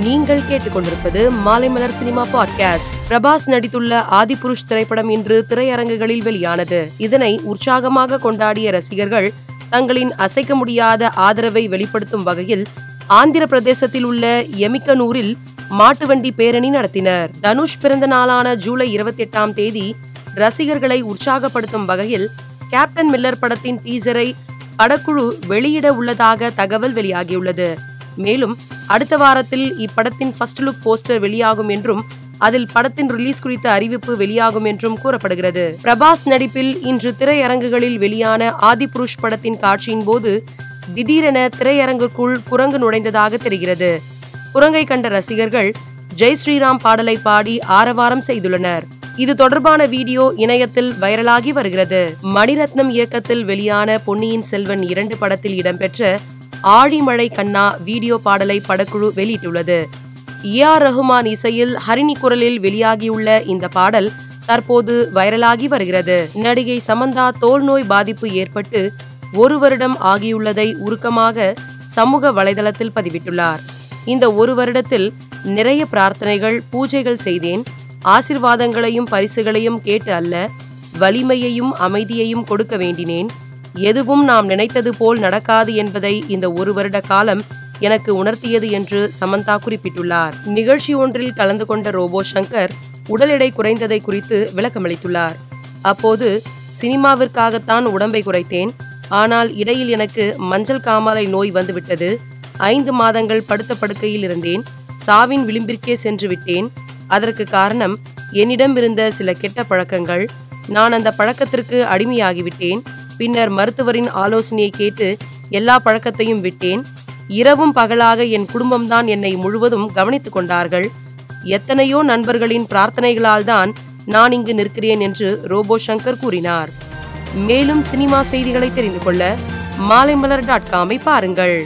நீங்கள் கேட்டுக்கொண்டிருப்பது Maalaimalar cinema podcast. Prabhas நடித்துள்ள ஆதிபுருஷ் திரைப்படம் இன்று திரையரங்குகளில் வெளியானது. இதனை உற்சாகமாக கொண்டாடிய ரசிகர்கள் தங்களின் அசைக்க முடியாத ஆதரவை வெளிப்படுத்தும் வகையில் ஆந்திர பிரதேசத்தில் உள்ள எமிக்கனூரில் மாட்டு வண்டி பேரணி நடத்தினர். தனுஷ் பிறந்த நாளான ஜூலை இருபத்தி எட்டாம் தேதி ரசிகர்களை உற்சாகப்படுத்தும் வகையில் கேப்டன் மில்லர் படத்தின் டீசரை படக்குழு வெளியிட உள்ளதாக தகவல் வெளியாகியுள்ளது. மேலும் அடுத்த வாரத்தில் இப்படத்தின் ஃபர்ஸ்ட் லுக் போஸ்டர் வெளியாகும் என்றும் அதில் படத்தின் ரிலீஸ் குறித்த அறிவிப்பு வெளியாகும் என்றும் கூறப்படுகிறது. பிரபாஸ் நடிப்பில் இன்று திரையரங்குகளில் வெளியான ஆதி புருஷ் படத்தின் காட்சியின் போது திடீரென திரையரங்குக்குள் குரங்கு நுழைந்ததாக தெரிகிறது. குரங்கை கண்ட ரசிகர்கள் ஜெய் ஸ்ரீராம் பாடலை பாடி ஆரவாரம் செய்துள்ளனர். இது தொடர்பான வீடியோ இணையத்தில் வைரலாகி வருகிறது. மணிரத்னம் இயக்கத்தில் வெளியான பொன்னியின் செல்வன் இரண்டு படத்தில் இடம்பெற்ற ஆழிமழை கண்ணா வீடியோ பாடலை படக்குழு வெளியிட்டுள்ளது. ஏ. ஆர். ரஹ்மான் இசையில் ஹரிணி குரலில் வெளியாகியுள்ள இந்த பாடல் தற்போது வைரலாகி வருகிறது. நடிகை சமந்தா தோல் நோய் பாதிப்பு ஏற்பட்டு ஒரு வருடம் ஆகியுள்ளதை உருக்கமாக சமூக வலைதளத்தில் பதிவிட்டுள்ளார். இந்த ஒரு வருடத்தில் நிறைய பிரார்த்தனைகள் பூஜைகள் செய்தேன். ஆசிர்வாதங்களையும் பரிசுகளையும் கேட்டு அல்ல வலிமையையும் அமைதியையும் கொடுக்க வேண்டினேன். எதுவும் நாம் நினைத்தது போல் நடக்காது என்பதை இந்த ஒரு வருட காலம் எனக்கு உணர்த்தியது என்று சமந்தா குறிப்பிட்டுள்ளார். நிகழ்ச்சி ஒன்றில் கலந்து கொண்ட ரோபோ சங்கர் உடல் எடை குறைந்ததை குறித்து விளக்கமளித்துள்ளார். அப்போது சினிமாவிற்காகத்தான் உடம்பை குறைத்தேன். ஆனால் இடையில் எனக்கு மஞ்சள் காமாலை நோய் வந்துவிட்டது. ஐந்து மாதங்கள் படுத்த படுக்கையில் இருந்தேன். சாவின் விளிம்பிற்கே சென்று விட்டேன். அதற்கு காரணம் என்னிடம் இருந்த சில கெட்ட பழக்கங்கள். நான் அந்த பழக்கத்திற்கு அடிமையாகிவிட்டேன். பின்னர் மருத்துவரின் ஆலோசனையை கேட்டு எல்லா பழக்கத்தையும் விட்டேன். இரவும் பகலாக என் குடும்பம்தான் என்னை முழுவதும் கவனித்துக் கொண்டார்கள். எத்தனையோ நண்பர்களின் பிரார்த்தனைகளால் தான் நான் இங்கு நிற்கிறேன் என்று ரோபோ சங்கர் கூறினார். மேலும் சினிமா செய்திகளை தெரிந்து கொள்ள மாலைமலர் டாட் காமை பாருங்கள்.